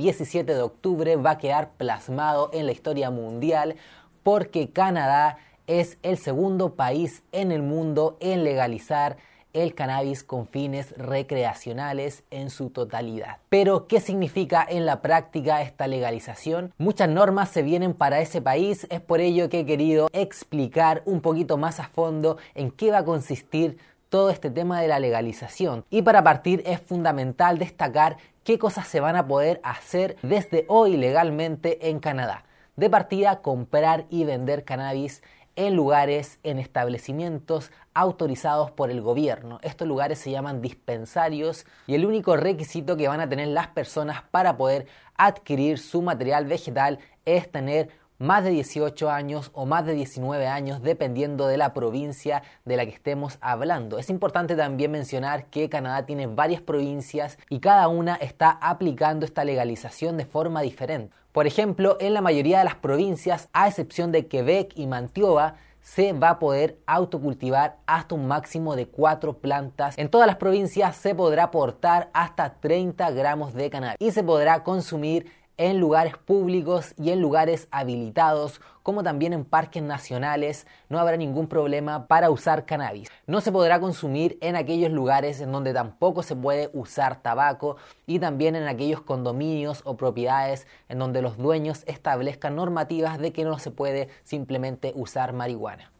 17 de octubre va a quedar plasmado en la historia mundial porque Canadá es el segundo país en el mundo en legalizar el cannabis con fines recreacionales en su totalidad. Pero, ¿qué significa en la práctica esta legalización? Muchas normas se vienen para ese país, es por ello que he querido explicar un poquito más a fondo en qué va a consistir todo este tema de la legalización. Y para partir es fundamental destacar qué cosas se van a poder hacer desde hoy legalmente en Canadá. De partida, comprar y vender cannabis en lugares, en establecimientos autorizados por el gobierno. Estos lugares se llaman dispensarios y el único requisito que van a tener las personas para poder adquirir su material vegetal es tener más de 18 años o más de 19 años dependiendo de la provincia de la que estemos hablando. Es importante también mencionar que Canadá tiene varias provincias y cada una está aplicando esta legalización de forma diferente. Por ejemplo, en la mayoría de las provincias, a excepción de Quebec y Manitoba, se va a poder autocultivar hasta un máximo de 4 plantas. En todas las provincias se podrá aportar hasta 30 gramos de cannabis y se podrá consumir en lugares públicos y en lugares habilitados, como también en parques nacionales, no habrá ningún problema para usar cannabis. No se podrá consumir en aquellos lugares en donde tampoco se puede usar tabaco y también en aquellos condominios o propiedades en donde los dueños establezcan normativas de que no se puede simplemente usar marihuana.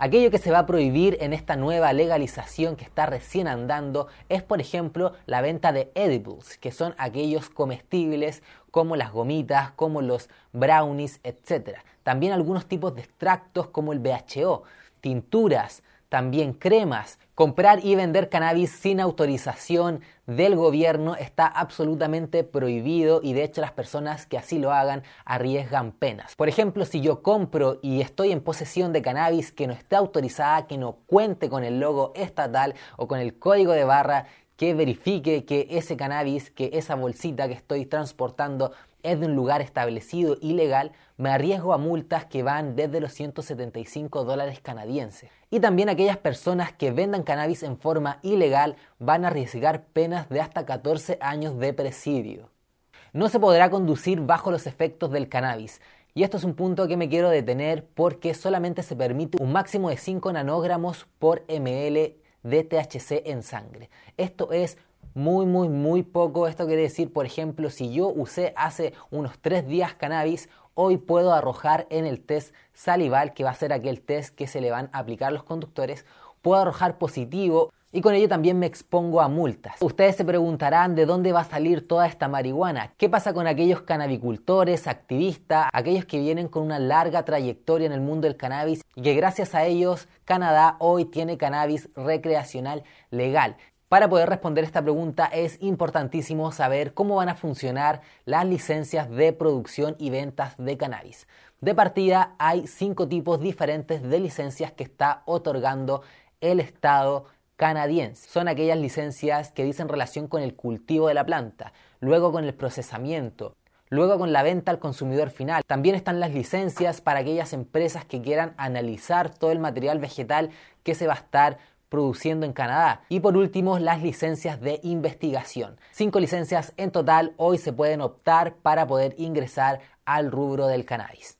Aquello que se va a prohibir en esta nueva legalización que está recién andando es, por ejemplo, la venta de edibles, que son aquellos comestibles como las gomitas, como los brownies, etc. También algunos tipos de extractos como el BHO, tinturas, también cremas. Comprar y vender cannabis sin autorización del gobierno está absolutamente prohibido y de hecho las personas que así lo hagan arriesgan penas. Por ejemplo, si yo compro y estoy en posesión de cannabis que no esté autorizada, que no cuente con el logo estatal o con el código de barra que verifique que ese cannabis, que esa bolsita que estoy transportando es de un lugar establecido ilegal, me arriesgo a multas que van desde los 175 dólares canadienses. Y también aquellas personas que vendan cannabis en forma ilegal van a arriesgar penas de hasta 14 años de presidio. No se podrá conducir bajo los efectos del cannabis. Y esto es un punto que me quiero detener porque solamente se permite un máximo de 5 nanogramos por ml de THC en sangre. Esto es muy, muy, muy poco. Esto quiere decir, por ejemplo, si yo usé hace unos 3 días cannabis, hoy puedo arrojar en el test salival, que va a ser aquel test que se le van a aplicar los conductores, puedo arrojar positivo y con ello también me expongo a multas. Ustedes se preguntarán de dónde va a salir toda esta marihuana. ¿Qué pasa con aquellos canabicultores, activistas, aquellos que vienen con una larga trayectoria en el mundo del cannabis y que gracias a ellos Canadá hoy tiene cannabis recreacional legal? Para poder responder esta pregunta es importantísimo saber cómo van a funcionar las licencias de producción y ventas de cannabis. De partida hay cinco tipos diferentes de licencias que está otorgando el Estado canadiense. Son aquellas licencias que dicen relación con el cultivo de la planta, luego con el procesamiento, luego con la venta al consumidor final. También están las licencias para aquellas empresas que quieran analizar todo el material vegetal que se va a estar produciendo en Canadá. Y por último, las licencias de investigación. Cinco licencias en total hoy se pueden optar para poder ingresar al rubro del cannabis.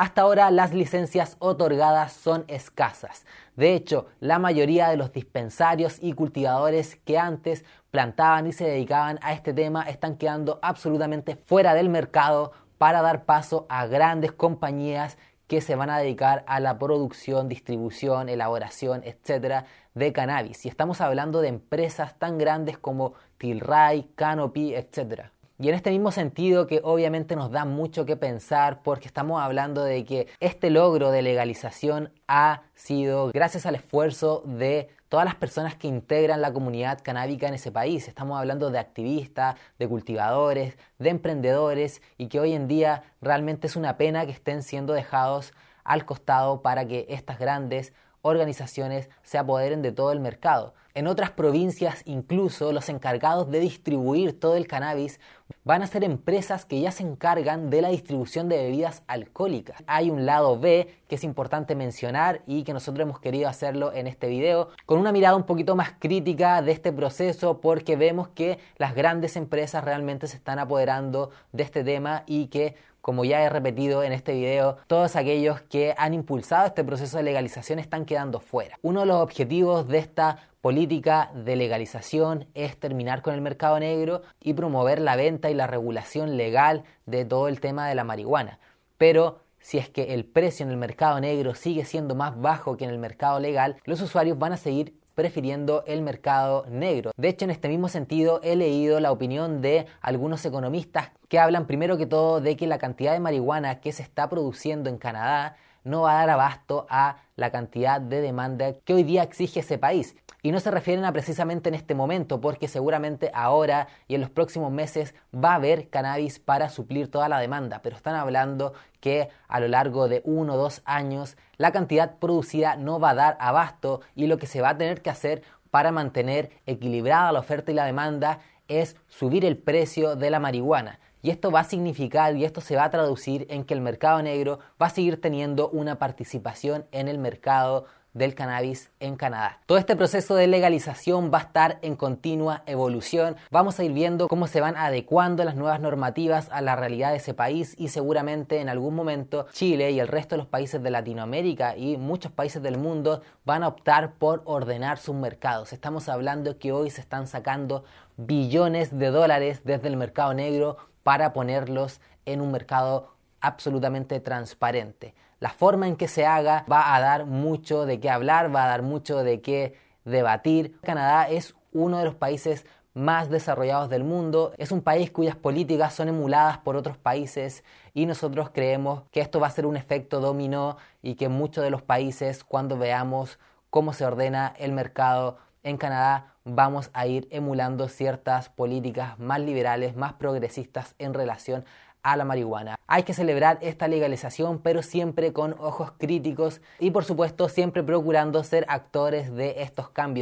Hasta ahora las licencias otorgadas son escasas. De hecho, la mayoría de los dispensarios y cultivadores que antes plantaban y se dedicaban a este tema están quedando absolutamente fuera del mercado para dar paso a grandes compañías que se van a dedicar a la producción, distribución, elaboración, etcétera, de cannabis. Y estamos hablando de empresas tan grandes como Tilray, Canopy, etcétera. Y en este mismo sentido que obviamente nos da mucho que pensar porque estamos hablando de que este logro de legalización ha sido gracias al esfuerzo de todas las personas que integran la comunidad canábica en ese país. Estamos hablando de activistas, de cultivadores, de emprendedores y que hoy en día realmente es una pena que estén siendo dejados al costado para que estas grandes organizaciones se apoderen de todo el mercado. En otras provincias incluso los encargados de distribuir todo el cannabis van a ser empresas que ya se encargan de la distribución de bebidas alcohólicas. Hay un lado B que es importante mencionar y que nosotros hemos querido hacerlo en este video con una mirada un poquito más crítica de este proceso porque vemos que las grandes empresas realmente se están apoderando de este tema y que como ya he repetido en este video, todos aquellos que han impulsado este proceso de legalización están quedando fuera. Uno de los objetivos de esta política de legalización es terminar con el mercado negro y promover la venta y la regulación legal de todo el tema de la marihuana. Pero si es que el precio en el mercado negro sigue siendo más bajo que en el mercado legal, los usuarios van a seguir prefiriendo el mercado negro. De hecho, en este mismo sentido, he leído la opinión de algunos economistas que hablan primero que todo de que la cantidad de marihuana que se está produciendo en Canadá no va a dar abasto a la cantidad de demanda que hoy día exige ese país. Y no se refieren a precisamente en este momento, porque seguramente ahora y en los próximos meses va a haber cannabis para suplir toda la demanda, pero están hablando que a lo largo de uno o dos años la cantidad producida no va a dar abasto y lo que se va a tener que hacer para mantener equilibrada la oferta y la demanda es subir el precio de la marihuana. Y esto va a significar y esto se va a traducir en que el mercado negro va a seguir teniendo una participación en el mercado del cannabis en Canadá. Todo este proceso de legalización va a estar en continua evolución. Vamos a ir viendo cómo se van adecuando las nuevas normativas a la realidad de ese país y seguramente en algún momento Chile y el resto de los países de Latinoamérica y muchos países del mundo van a optar por ordenar sus mercados. Estamos hablando que hoy se están sacando billones de dólares desde el mercado negro para ponerlos en un mercado absolutamente transparente. La forma en que se haga va a dar mucho de qué hablar, va a dar mucho de qué debatir. Canadá es uno de los países más desarrollados del mundo, es un país cuyas políticas son emuladas por otros países y nosotros creemos que esto va a ser un efecto dominó y que muchos de los países cuando veamos cómo se ordena el mercado en Canadá vamos a ir emulando ciertas políticas más liberales, más progresistas en relación a la marihuana. Hay que celebrar esta legalización, pero siempre con ojos críticos y por supuesto siempre procurando ser actores de estos cambios.